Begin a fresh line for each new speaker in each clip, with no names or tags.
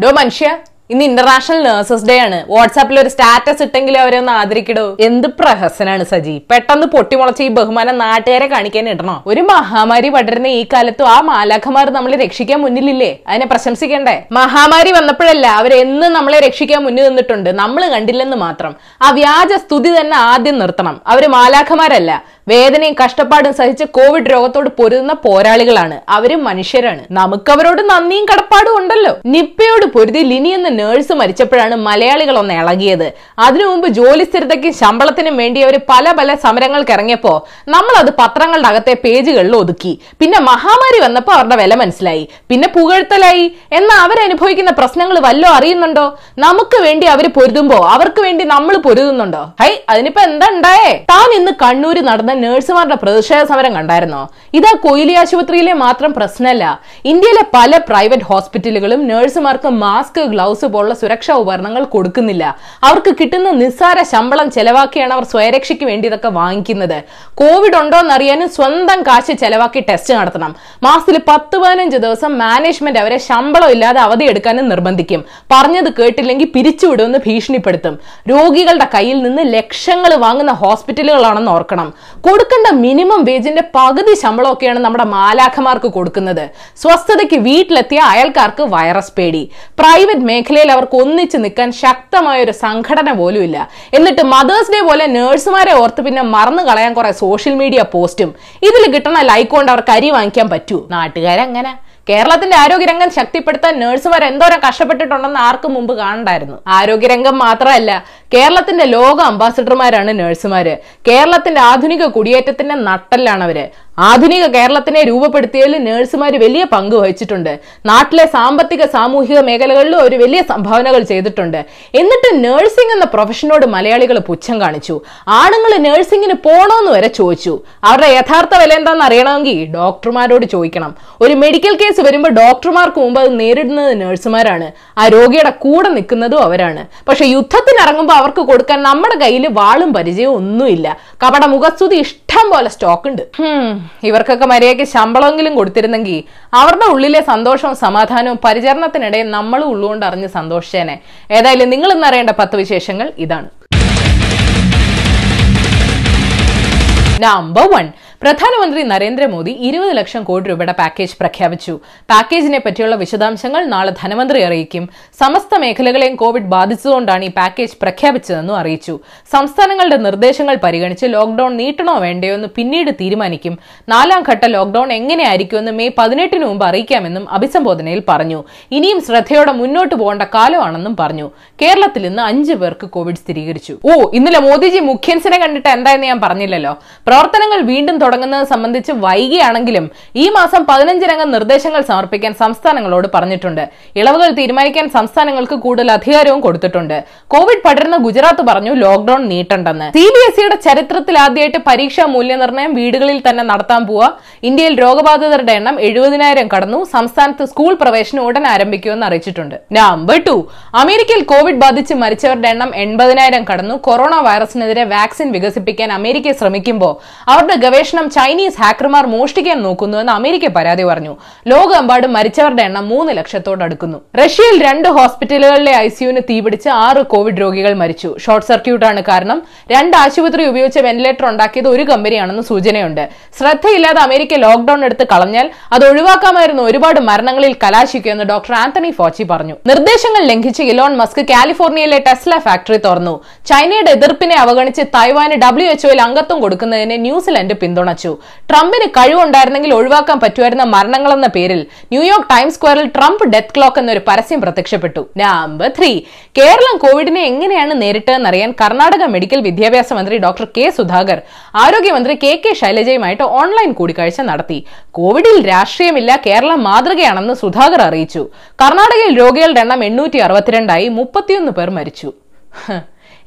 ഡോ മനുഷ്യ ഇന്ന് international nurses day ആണ്. വാട്സാപ്പിൽ ഒരു സ്റ്റാറ്റസ് ഇട്ടെങ്കിലും അവരെ ഒന്ന് ആദരിക്കടോ. എന്ത് പ്രഹസനാണ് സജി? പെട്ടെന്ന് പൊട്ടിമുളച്ച ഈ ബഹുമാനം നാട്ടുകാരെ കാണിക്കാൻ ഇടണോ? ഒരു മഹാമാരി പടരുന്ന ഈ കാലത്തും ആ മാലാഖമാർ നമ്മളെ രക്ഷിക്കാൻ മുന്നിലില്ലേ? അതിനെ പ്രശംസിക്കണ്ടേ? മഹാമാരി വന്നപ്പോഴല്ല അവരെന്നും നമ്മളെ രക്ഷിക്കാൻ മുന്നിൽ നിന്നിട്ടുണ്ട്. നമ്മൾ കണ്ടില്ലെന്ന് മാത്രം. ആ വ്യാജ സ്തുതി തന്നെ ആദ്യം നിർത്തണം. അവർ മാലാഖമാരല്ല. വേദനയും കഷ്ടപ്പാടും സഹിച്ച് കോവിഡ് രോഗത്തോട് പൊരുതുന്ന പോരാളികളാണ്. അവരും മനുഷ്യരാണ്. നമുക്കവരോട് നന്ദിയും കടപ്പാടും ഉണ്ടല്ലോ. നിപ്പയോട് പൊരുതി ലിനി എന്ന നേഴ്സ് മരിച്ചപ്പോഴാണ് മലയാളികൾ ഒന്ന് ഇളകിയത്. അതിനു മുമ്പ് ജോലി സ്ഥിരതയ്ക്കും ശമ്പളത്തിനും വേണ്ടി അവർ പല പല സമരങ്ങൾക്ക് ഇറങ്ങിയപ്പോ നമ്മൾ അത് പത്രങ്ങളുടെ അകത്തെ പേജുകളിൽ ഒതുക്കി. പിന്നെ മഹാമാരി വന്നപ്പോ അവരുടെ വില മനസ്സിലായി. പിന്നെ പുകഴ്ത്തലായി. എന്നാൽ അവരനുഭവിക്കുന്ന പ്രശ്നങ്ങൾ വല്ലോ അറിയുന്നുണ്ടോ? നമുക്ക് വേണ്ടി അവർ പൊരുതുമ്പോ അവർക്ക് വേണ്ടി നമ്മൾ പൊരുതുന്നുണ്ടോ? ഹൈ അതിനിപ്പോ എന്താ ഉണ്ടായേ? താൻ ഇന്ന് കണ്ണൂര് നടന്ന നഴ്സുമാരുടെ പ്രതിഷേധ സമരം കണ്ടായിരുന്നോ? ഇത് കൊയിലി ആശുപത്രിയിലെ മാത്രം പ്രശ്നമല്ല. ഇന്ത്യയിലെ പല പ്രൈവറ്റ് ഹോസ്പിറ്റലുകളും നഴ്സുമാർക്ക് മാസ്ക് ഗ്ലൗസ് പോലുള്ള സുരക്ഷാ ഉപകരണങ്ങൾ കൊടുക്കുന്നില്ല. അവർക്ക് കിട്ടുന്ന നിസ്സാര ശമ്പളം ചെലവാക്കിയാണ് അവർ സ്വയരക്ഷയ്ക്ക് വേണ്ടി ഇതൊക്കെ വാങ്ങിക്കുന്നത്. കോവിഡ് ഉണ്ടോ എന്നറിയാനും സ്വന്തം കാശ് ചെലവാക്കി ടെസ്റ്റ് നടത്തണം. മാസത്തിൽ പത്ത് പതിനഞ്ച് ദിവസം മാനേജ്മെന്റ് അവരെ ശമ്പളം ഇല്ലാതെ അവധി എടുക്കാനും നിർബന്ധിക്കും. പറഞ്ഞത് കേട്ടില്ലെങ്കിൽ പിരിച്ചുവിടുമെന്ന് ഭീഷണിപ്പെടുത്തും. രോഗികളുടെ കയ്യിൽ നിന്ന് ലക്ഷങ്ങൾ വാങ്ങുന്ന ഹോസ്പിറ്റലുകളാണെന്ന് ഓർക്കണം. കൊടുക്കേണ്ട മിനിമം വേജിന്റെ പകുതി ശമ്പളമൊക്കെയാണ് നമ്മുടെ മാലാഖമാർക്ക് കൊടുക്കുന്നത്. സ്വസ്ഥതയ്ക്ക് വീട്ടിലെത്തിയ അയൽക്കാർക്ക് വൈറസ് പേടി. പ്രൈവറ്റ് മേഖലയിൽ അവർക്ക് ഒന്നിച്ചു നിൽക്കാൻ ശക്തമായ ഒരു സംഘടന പോലും ഇല്ല. എന്നിട്ട് മദേഴ്സ് ഡേ പോലെ നഴ്സുമാരെ ഓർത്ത് പിന്നെ മറന്നു കളയാൻ കുറെ സോഷ്യൽ മീഡിയ പോസ്റ്റും. ഇതിൽ കിട്ടണ ലൈക്കോണ്ട് കൊണ്ട് അവർക്ക് അരി വാങ്ങിക്കാൻ പറ്റൂ. നാട്ടുകാരങ്ങനെ. കേരളത്തിന്റെ ആരോഗ്യരംഗം ശക്തിപ്പെടുത്താൻ നഴ്സുമാർ എന്തോരം കഷ്ടപ്പെട്ടിട്ടുണ്ടെന്ന് ആർക്കും മുമ്പ് കാണണ്ടായിരുന്നു. ആരോഗ്യരംഗം മാത്രമല്ല കേരളത്തിന്റെ ലോക അംബാസിഡർമാരാണ് നഴ്സുമാര് കേരളത്തിന്റെ ആധുനിക കുടിയേറ്റത്തിന്റെ നട്ടല്ലാണ് അവർ. ആധുനിക കേരളത്തിനെ രൂപപ്പെടുത്തിയതിൽ നഴ്സുമാർ വലിയ പങ്ക് വഹിച്ചിട്ടുണ്ട്. നാട്ടിലെ സാമ്പത്തിക സാമൂഹിക മേഖലകളിലും അവർ വലിയ സംഭാവനകൾ ചെയ്തിട്ടുണ്ട്. എന്നിട്ട് നഴ്സിംഗ് എന്ന പ്രൊഫഷനോട് മലയാളികൾ പുച്ഛം കാണിച്ചു. ആണുങ്ങൾ നഴ്സിംഗിന് പോണോന്ന് വരെ ചോദിച്ചു. അവരുടെ യഥാർത്ഥ വില എന്താണെന്ന് അറിയണമെങ്കിൽ ഡോക്ടർമാരോട് ചോദിക്കണം. ഒരു മെഡിക്കൽ കേസ് വരുമ്പോൾ ഡോക്ടർമാർക്ക് മുമ്പ് അത് നേരിടുന്നത് നഴ്സുമാരാണ്. ആ രോഗിയുടെ കൂടെ നിൽക്കുന്നതും അവരാണ്. പക്ഷെ യുദ്ധത്തിന് ഇറങ്ങുമ്പോൾ അവർക്ക് കൊടുക്കാൻ നമ്മുടെ കയ്യിൽ വാളും പരിചയവും ഒന്നുമില്ല. കപട മുഖസ്തുതി ഇഷ്ടം പോലെ സ്റ്റോക്ക് ഉണ്ട് ഇവർക്കൊക്കെ മര്യാദയ്ക്ക് ശമ്പളമെങ്കിലും കൊടുത്തിരുന്നെങ്കിൽ അവരുടെ ഉള്ളിലെ സന്തോഷവും സമാധാനവും പരിചരണത്തിനിടെ നമ്മളും ഉള്ളുകൊണ്ട് അറിഞ്ഞ് സന്തോഷിച്ചേനെ. ഏതായാലും നിങ്ങൾ ഇന്നറിയേണ്ട പത്ത് വിശേഷങ്ങൾ ഇതാണ്. നമ്പർ വൺ പ്രധാനമന്ത്രി നരേന്ദ്രമോദി ഇരുപത് ലക്ഷം കോടി രൂപയുടെ പാക്കേജ് പ്രഖ്യാപിച്ചു. പാക്കേജിനെ പറ്റിയുള്ള വിശദാംശങ്ങൾ നാളെ ധനമന്ത്രി അറിയിക്കും. സമസ്ത മേഖലകളെയും കോവിഡ് ബാധിച്ചതുകൊണ്ടാണ് ഈ പാക്കേജ് പ്രഖ്യാപിച്ചതെന്നും അറിയിച്ചു. സംസ്ഥാനങ്ങളുടെ നിർദ്ദേശങ്ങൾ പരിഗണിച്ച് ലോക്ഡൌൺ നീട്ടണോ വേണ്ടയോ എന്ന് പിന്നീട് തീരുമാനിക്കും. നാലാം ഘട്ട ലോക്ഡൌൺ എങ്ങനെയായിരിക്കുമെന്ന് മെയ് പതിനെട്ടിന് മുമ്പ് അറിയിക്കാമെന്നും അഭിസംബോധനയിൽ പറഞ്ഞു. ഇനിയും ശ്രദ്ധയോടെ മുന്നോട്ട് പോകേണ്ട കാലമാണെന്നും പറഞ്ഞു. കേരളത്തിൽ ഇന്ന് അഞ്ചു പേർക്ക് കോവിഡ് സ്ഥിരീകരിച്ചു. ഓ ഇന്നലെ മോദിജി മുഖ്യൻസിനെ കണ്ടിട്ട് എന്തായെന്ന് ഞാൻ പറഞ്ഞില്ലല്ലോ. പ്രവർത്തനങ്ങൾ വീണ്ടും തുടങ്ങുന്നത് സംബന്ധിച്ച് വൈകിയാണെങ്കിലും ഈ മാസം പതിനഞ്ചിനകം നിർദ്ദേശങ്ങൾ സമർപ്പിക്കാൻ സംസ്ഥാനങ്ങളോട് പറഞ്ഞിട്ടുണ്ട്. ഇളവുകൾ തീരുമാനിക്കാൻ സംസ്ഥാനങ്ങൾക്ക് കൂടുതൽ അധികാരവും കൊടുത്തിട്ടുണ്ട്. കോവിഡ് പടരുന്ന ഗുജറാത്ത് പറഞ്ഞു ലോക്ഡൌൺ നീട്ടണ്ടെന്ന്. സി ബി എസ് ഇയുടെ ചരിത്രത്തിൽ ആദ്യമായിട്ട് പരീക്ഷാ മൂല്യനിർണയം വീടുകളിൽ തന്നെ നടത്താൻ പോവുക ഇന്ത്യയിൽ രോഗബാധിതരുടെ എണ്ണം എഴുപതിനായിരം കടന്നു. സംസ്ഥാനത്ത് സ്കൂൾ പ്രവേശനം ഉടൻ ആരംഭിക്കുമെന്ന് അറിയിച്ചിട്ടുണ്ട്. Number two. അമേരിക്കയിൽ കോവിഡ് ബാധിച്ച് മരിച്ചവരുടെ എണ്ണം എൺപതിനായിരം കടന്നു. കൊറോണ വൈറസിനെതിരെ വാക്സിൻ വികസിപ്പിക്കാൻ അമേരിക്ക ശ്രമിക്കുമ്പോൾ അവരുടെ ഗവേഷണം ചൈനീസ് ഹാക്കർമാർ മോഷ്ടിക്കാൻ നോക്കുന്നുവെന്ന് അമേരിക്ക പരാതി പറഞ്ഞു. ലോകമെമ്പാടും മരിച്ചവരുടെ എണ്ണം മൂന്ന് ലക്ഷത്തോട് അടുക്കുന്നു. റഷ്യയിൽ രണ്ട് ഹോസ്പിറ്റലുകളിലെ ഐസിയുവിന് തീപിടിച്ച് ആറ് കോവിഡ് രോഗികൾ മരിച്ചു. ഷോർട്ട് സർക്യൂട്ടാണ് കാരണം രണ്ട് ആശുപത്രി ഉപയോഗിച്ച വെന്റിലേറ്റർ ഉണ്ടാക്കിയത് ഒരു കമ്പനിയാണെന്ന് സൂചനയുണ്ട്. ശ്രദ്ധയില്ലാതെ അമേരിക്ക ലോക്ഡൌൺ എടുത്ത് കളഞ്ഞാൽ അത് ഒഴിവാക്കാമായിരുന്നു. ഒരുപാട് മരണങ്ങളിൽ കലാശിക്കുമെന്ന് ഡോക്ടർ ആന്റണി ഫോച്ചി പറഞ്ഞു. നിർദ്ദേശങ്ങൾ ലംഘിച്ച് ഇലോൺ മസ്ക് കാലിഫോർണിയയിലെ ടെസ്ല ഫാക്ടറി തുറന്നു. ചൈനയുടെ എതിർപ്പിനെ അവഗണിച്ച് തായ്വാന് ഡബ്ല്യു എച്ച്ഒയിൽ അംഗത്വം കൊടുക്കുന്നതിന് ന്യൂസിലൻഡ് പിന്തുണച്ചു ട്രംപിന് കഴിവുണ്ടായിരുന്നെങ്കിൽ ഒഴിവാക്കാൻ പറ്റുമായിരുന്ന മരണങ്ങളെന്ന പേരിൽ ന്യൂയോർക്ക് ടൈംസ് സ്ക്വയറിൽ ട്രംപ് ഡെത്ത് ക്ലോക്ക് എന്നൊരു പരസ്യം പ്രത്യക്ഷപ്പെട്ടു. Number three. കേരളം കോവിഡിനെ എങ്ങനെയാണ് നേരിട്ടതെന്നറിയാൻ കർണാടക മെഡിക്കൽ വിദ്യാഭ്യാസ മന്ത്രി ഡോക്ടർ കെ സുധാകർ ആരോഗ്യമന്ത്രി കെ കെ ശൈലജയുമായിട്ട് ഓൺലൈൻ കൂടിക്കാഴ്ച നടത്തി. കോവിഡിൽ രാഷ്ട്രീയമില്ല കേരളം മാതൃകയാണെന്ന് സുധാകർ അറിയിച്ചു. കർണാടകയിൽ രോഗികളുടെ എണ്ണം എണ്ണൂറ്റി അറുപത്തിരണ്ടായി മുപ്പത്തിയൊന്ന് പേർ മരിച്ചു.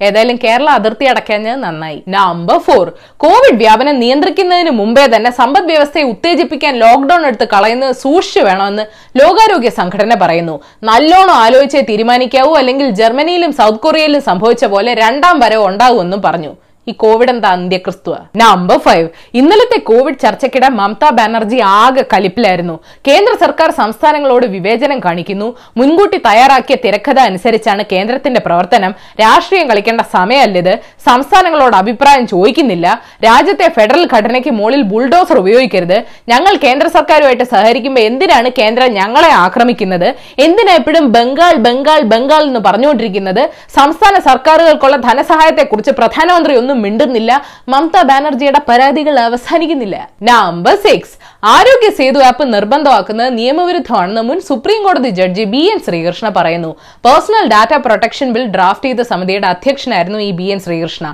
ഏതായാലും കേരള അതിർത്തി അടയ്ക്കാഞ്ഞത് നന്നായി. നമ്പർ ഫോർ കോവിഡ് വ്യാപനം നിയന്ത്രിക്കുന്നതിന് മുമ്പേ തന്നെ സമ്പദ് വ്യവസ്ഥയെ ഉത്തേജിപ്പിക്കാൻ ലോക്ഡൌൺ എടുത്ത് കളയുന്നത് സൂക്ഷിച്ചു വേണമെന്ന് ലോകാരോഗ്യ സംഘടന പറയുന്നു. നല്ലോണം ആലോചിച്ചേ തീരുമാനിക്കാവൂ അല്ലെങ്കിൽ ജർമ്മനിയിലും സൗത്ത് കൊറിയയിലും സംഭവിച്ച പോലെ രണ്ടാം വരവ് ഉണ്ടാവുമെന്നും പറഞ്ഞു. ഈ കോവിഡ് എന്താ അന്ത്യക്രിസ്തുവ? നമ്പർ ഫൈവ് ഇന്നലത്തെ കോവിഡ് ചർച്ചയ്ക്കിടെ മമതാ ബാനർജി ആകെ കലിപ്പിലായിരുന്നു. കേന്ദ്ര സർക്കാർ സംസ്ഥാനങ്ങളോട് വിവേചനം കാണിക്കുന്നു. മുൻകൂട്ടി തയ്യാറാക്കിയ തിരക്കഥ അനുസരിച്ചാണ് കേന്ദ്രത്തിന്റെ പ്രവർത്തനം. രാഷ്ട്രീയം കളിക്കേണ്ട സമയമല്ലിത് സംസ്ഥാനങ്ങളോട് അഭിപ്രായം ചോദിക്കുന്നില്ല. രാജ്യത്തെ ഫെഡറൽ ഘടനയ്ക്ക് മുകളിൽ ബുൾഡോസർ ഉപയോഗിക്കരുത്. ഞങ്ങൾ കേന്ദ്ര സർക്കാരുമായിട്ട് സഹകരിക്കുമ്പോൾ എന്തിനാണ് കേന്ദ്രം ഞങ്ങളെ ആക്രമിക്കുന്നത്? എന്തിനാ എപ്പോഴും ബംഗാൾ ബംഗാൾ ബംഗാൾ എന്ന് പറഞ്ഞുകൊണ്ടിരിക്കുന്നത്? സംസ്ഥാന സർക്കാരുകൾക്കുള്ള ധനസഹായത്തെക്കുറിച്ച് പ്രധാനമന്ത്രി ഒന്നും മിണ്ടുന്നില്ല. മമതാ ബാനർജിയുടെ പരാതികൾ അവസാനിക്കുന്നില്ല. നമ്പർ സിക്സ് ആരോഗ്യ സേതു ആപ്പ് നിർബന്ധമാക്കുന്നത് നിയമവിരുദ്ധമാണെന്ന് മുൻ സുപ്രീം കോടതി ജഡ്ജി ബി എൻ ശ്രീകൃഷ്ണ പറയുന്നു. Personal data protection bill draft ചെയ്ത സമിതിയുടെ അധ്യക്ഷനായിരുന്നു ഈ ബി എൻ ശ്രീകൃഷ്ണ.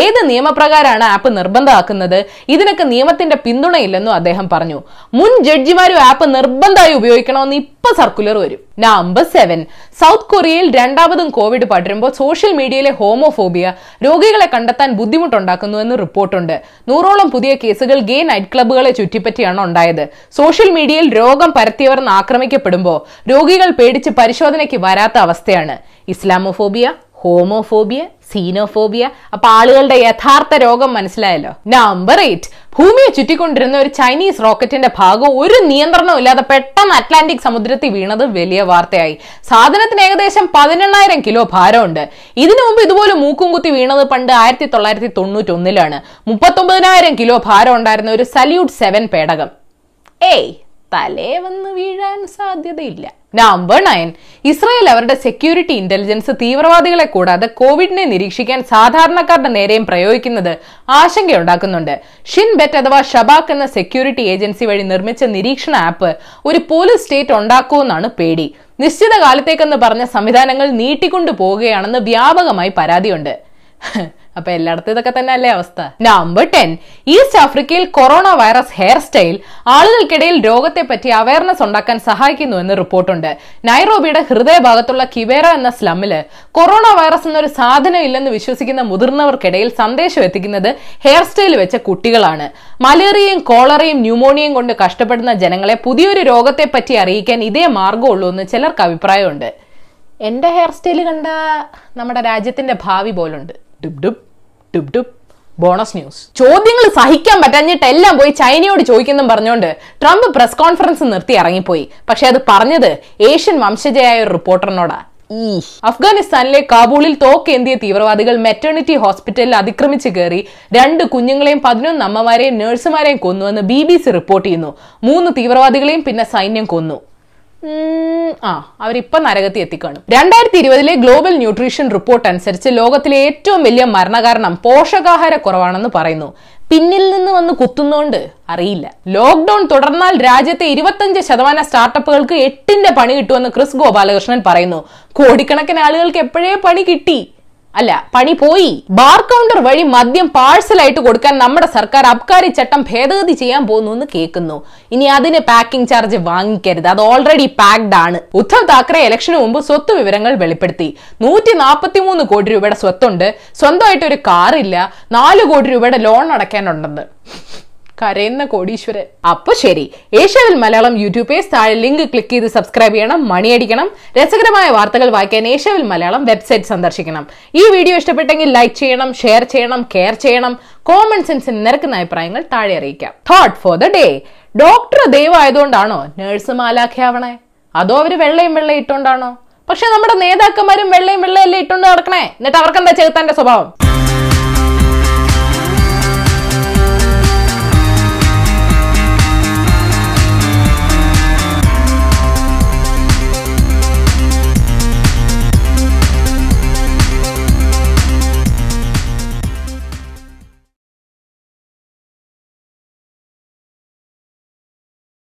ഏത് നിയമപ്രകാരമാണ് ആപ്പ് നിർബന്ധമാക്കുന്നത്? ഇതിനൊക്കെ നിയമത്തിന്റെ പിന്തുണയില്ലെന്നും അദ്ദേഹം പറഞ്ഞു. മുൻ ജഡ്ജിമാരും ആപ്പ് നിർബന്ധമായി ഉപയോഗിക്കണമെന്ന് ഇപ്പൊ സർക്കുലർ വരും. Number seven. സൗത്ത് കൊറിയയിൽ രണ്ടാമതും കോവിഡ് പടരുമ്പോൾ സോഷ്യൽ മീഡിയയിലെ ഹോമോഫോബിയ രോഗികളെ കണ്ടെത്താൻ ബുദ്ധിമുട്ടുണ്ടാക്കുന്നുവെന്ന് റിപ്പോർട്ടുണ്ട്. നൂറോളം പുതിയ കേസുകൾ ഗേ നൈറ്റ് ക്ലബ്ബുകളെ ചുറ്റിപ്പറ്റിയാണ് ഉണ്ടായത്. സോഷ്യൽ മീഡിയയിൽ രോഗം പരത്തിയവർ ആക്രമിക്കപ്പെടുമ്പോൾ രോഗികൾ പേടിച്ച് പരിശോധനയ്ക്ക് വരാത്ത അവസ്ഥയാണ്. Islamophobia homophobia xenophobia. അപ്പൊ ആളുകളുടെ യഥാർത്ഥ രോഗം മനസ്സിലായല്ലോ? നമ്പർ എയ്റ്റ് ഭൂമിയെ ചുറ്റിക്കൊണ്ടിരുന്ന ഒരു ചൈനീസ് റോക്കറ്റിന്റെ ഭാഗം ഒരു നിയന്ത്രണവും ഇല്ലാതെ പെട്ടെന്ന് അറ്റ്ലാന്റിക് സമുദ്രത്തിൽ വീണത് വലിയ വാർത്തയായി. സാധനത്തിന് ഏകദേശം പതിനെണ്ണായിരം കിലോ ഭാരമുണ്ട്. ഇതിനു മുമ്പ് ഇതുപോലെ മൂക്കും കുത്തി വീണത് പണ്ട് ആയിരത്തി തൊള്ളായിരത്തി തൊണ്ണൂറ്റി ഒന്നിലാണ് മുപ്പത്തൊമ്പതിനായിരം കിലോ ഭാരം ഉണ്ടായിരുന്ന ഒരു സല്യൂട്ട് സെവൻ പേടകം. ഏയ് തലേ വന്ന് വീഴാൻ സാധ്യതയില്ല. നമ്പർ നയൻ ഇസ്രായേൽ അവരുടെ സെക്യൂരിറ്റി ഇന്റലിജൻസ് തീവ്രവാദികളെ കൂടാതെ കോവിഡിനെ നിരീക്ഷിക്കാൻ സാധാരണക്കാരുടെ നേരെയും പ്രയോഗിക്കുന്നത് ആശങ്കയുണ്ടാക്കുന്നുണ്ട്. ഷിൻ ബെറ്റ് അഥവാ ഷബാക്ക് എന്ന സെക്യൂരിറ്റി ഏജൻസി വഴി നിർമ്മിച്ച നിരീക്ഷണ ആപ്പ് ഒരു പോലീസ് സ്റ്റേറ്റ് ഉണ്ടാക്കുമെന്നാണ് പേടി. നിശ്ചിത കാലത്തേക്കെന്ന് പറഞ്ഞ സംവിധാനങ്ങൾ നീട്ടിക്കൊണ്ടു പോവുകയാണെന്ന് വ്യാപകമായി പരാതിയുണ്ട്. അപ്പൊ എല്ലായിടത്തും ഇതൊക്കെ തന്നെ അല്ലേ അവസ്ഥ. നമ്പർ ടെൻ ഈസ്റ്റ് ആഫ്രിക്കയിൽ കൊറോണ വൈറസ് ഹെയർ സ്റ്റൈൽ ആളുകൾക്കിടയിൽ രോഗത്തെ പറ്റി അവയർനെസ് ഉണ്ടാക്കാൻ സഹായിക്കുന്നു എന്ന് റിപ്പോർട്ടുണ്ട് നൈറോബിയുടെ ഹൃദയഭാഗത്തുള്ള കിവേറ എന്ന സ്ലമ്മിൽ കൊറോണ വൈറസ് എന്നൊരു സാധനം ഇല്ലെന്ന് വിശ്വസിക്കുന്ന മുതിർന്നവർക്കിടയിൽ സന്ദേശം എത്തിക്കുന്നത് ഹെയർ സ്റ്റൈൽ വെച്ച കുട്ടികളാണ്. മലേറിയയും കോളറയും ന്യൂമോണിയയും കൊണ്ട് കഷ്ടപ്പെടുന്ന ജനങ്ങളെ പുതിയൊരു രോഗത്തെ പറ്റി അറിയിക്കാൻ ഇതേ മാർഗമുള്ളൂ എന്ന് ചിലർക്ക് അഭിപ്രായമുണ്ട്. എന്റെ ഹെയർ സ്റ്റൈൽ കണ്ട നമ്മുടെ രാജ്യത്തിന്റെ ഭാവി പോലുണ്ട്. ഡുബ് ഡുബ് ഡുബ് ഡുബ് ബോണസ് ന്യൂസ്. ചോദ്യങ്ങൾ സഹിക്കാൻ പറ്റാഞ്ഞിട്ട് എല്ലാം പോയി ചൈനയോട് ചോദിക്കുന്നും പറഞ്ഞുകൊണ്ട് ട്രംപ് പ്രസ് കോൺഫറൻസ് നിർത്തി ഇറങ്ങിപ്പോയി. പക്ഷെ അത് പറഞ്ഞത് ഏഷ്യൻ വംശജയായ ഒരു റിപ്പോർട്ടറിനോടാ. ഈ അഫ്ഗാനിസ്ഥാനിലെ കാബൂളിൽ തോക്കേന്തിയ തീവ്രവാദികൾ മെറ്റേണിറ്റി ഹോസ്പിറ്റലിൽ അതിക്രമിച്ച് കയറി രണ്ട് കുഞ്ഞുങ്ങളെയും പതിനൊന്ന് അമ്മമാരെയും നഴ്സുമാരെയും കൊന്നുവെന്ന് ബി ബി സി റിപ്പോർട്ട് ചെയ്യുന്നു. മൂന്ന് തീവ്രവാദികളെയും പിന്നെ സൈന്യം കൊന്നു. ആ അവരിപ്പൊ നരകത്തി എത്തിക്കാണ്. രണ്ടായിരത്തി ഇരുപതിലെ ഗ്ലോബൽ ന്യൂട്രീഷൻ റിപ്പോർട്ട് അനുസരിച്ച് ലോകത്തിലെ ഏറ്റവും വലിയ മരണകാരണം പോഷകാഹാര കുറവാണെന്ന് പറയുന്നു. പിന്നിൽ നിന്ന് വന്ന് കുത്തുന്നോണ്ട് അറിയില്ല. ലോക്ക്ഡൌൺ തുടർന്നാൽ രാജ്യത്തെ ഇരുപത്തഞ്ച് ശതമാനം സ്റ്റാർട്ടപ്പുകൾക്ക് എട്ടിന്റെ പണി കിട്ടുമെന്ന് ക്രിസ് ഗോപാലകൃഷ്ണൻ പറയുന്നു. കോടിക്കണക്കിന് ആളുകൾക്ക് എപ്പോഴേ പണി കിട്ടി? അല്ല പണി പോയി. ബാർ കൗണ്ടർ വഴി മദ്യം പാഴ്സലായിട്ട് കൊടുക്കാൻ നമ്മുടെ സർക്കാർ അബ്കാരി ചട്ടം ഭേദഗതി ചെയ്യാൻ പോകുന്നു എന്ന് കേൾക്കുന്നു. ഇനി അതിന് പാക്കിംഗ് ചാർജ് വാങ്ങിക്കരുത്. അത് ഓൾറെഡി പാക്ഡ് ആണ്. ഉദ്ധവ് താക്കറെ ഇലക്ഷന് മുമ്പ് സ്വത്ത് വിവരങ്ങൾ വെളിപ്പെടുത്തി. നൂറ്റി നാൽപ്പത്തി മൂന്ന് കോടി രൂപയുടെ സ്വത്തുണ്ട്. സ്വന്തമായിട്ട് ഒരു കാറില്ല നാല് കോടി രൂപയുടെ ലോൺ അടയ്ക്കാനുണ്ടെന്ന്. കരയുന്ന കോടീശ്വരൻ. അപ്പൊ ശരി. ഏഷ്യാവിൽ മലയാളം യൂട്യൂബ് പേജ് താഴെ ലിങ്ക് ക്ലിക്ക് ചെയ്ത് സബ്സ്ക്രൈബ് ചെയ്യണം മണിയടിക്കണം രസകരമായ വാർത്തകൾ വായിക്കാൻ ഏഷ്യാവിൽ മലയാളം വെബ്സൈറ്റ് സന്ദർശിക്കണം. ഈ വീഡിയോ ഇഷ്ടപ്പെട്ടെങ്കിൽ ലൈക്ക് ചെയ്യണം ഷെയർ ചെയ്യണം കെയർ ചെയ്യണം. കോമൺ സെൻസിന് നിരക്കുന്ന അഭിപ്രായങ്ങൾ താഴെ അറിയിക്കാം. Thought for the day doctor ദൈവമായതുകൊണ്ടാണോ nurse മാലാഖ്യാവണേ? അതോ അവർ വെള്ളയും വെള്ളയും ഇട്ടോണ്ടാണോ? പക്ഷെ നമ്മുടെ നേതാക്കന്മാരും വെള്ളയും വെള്ളയല്ലേ ഇട്ടുകൊണ്ട് നടക്കണേ? എന്നിട്ട് അവർക്കെന്താ ചെകുത്താന്റെ സ്വഭാവം?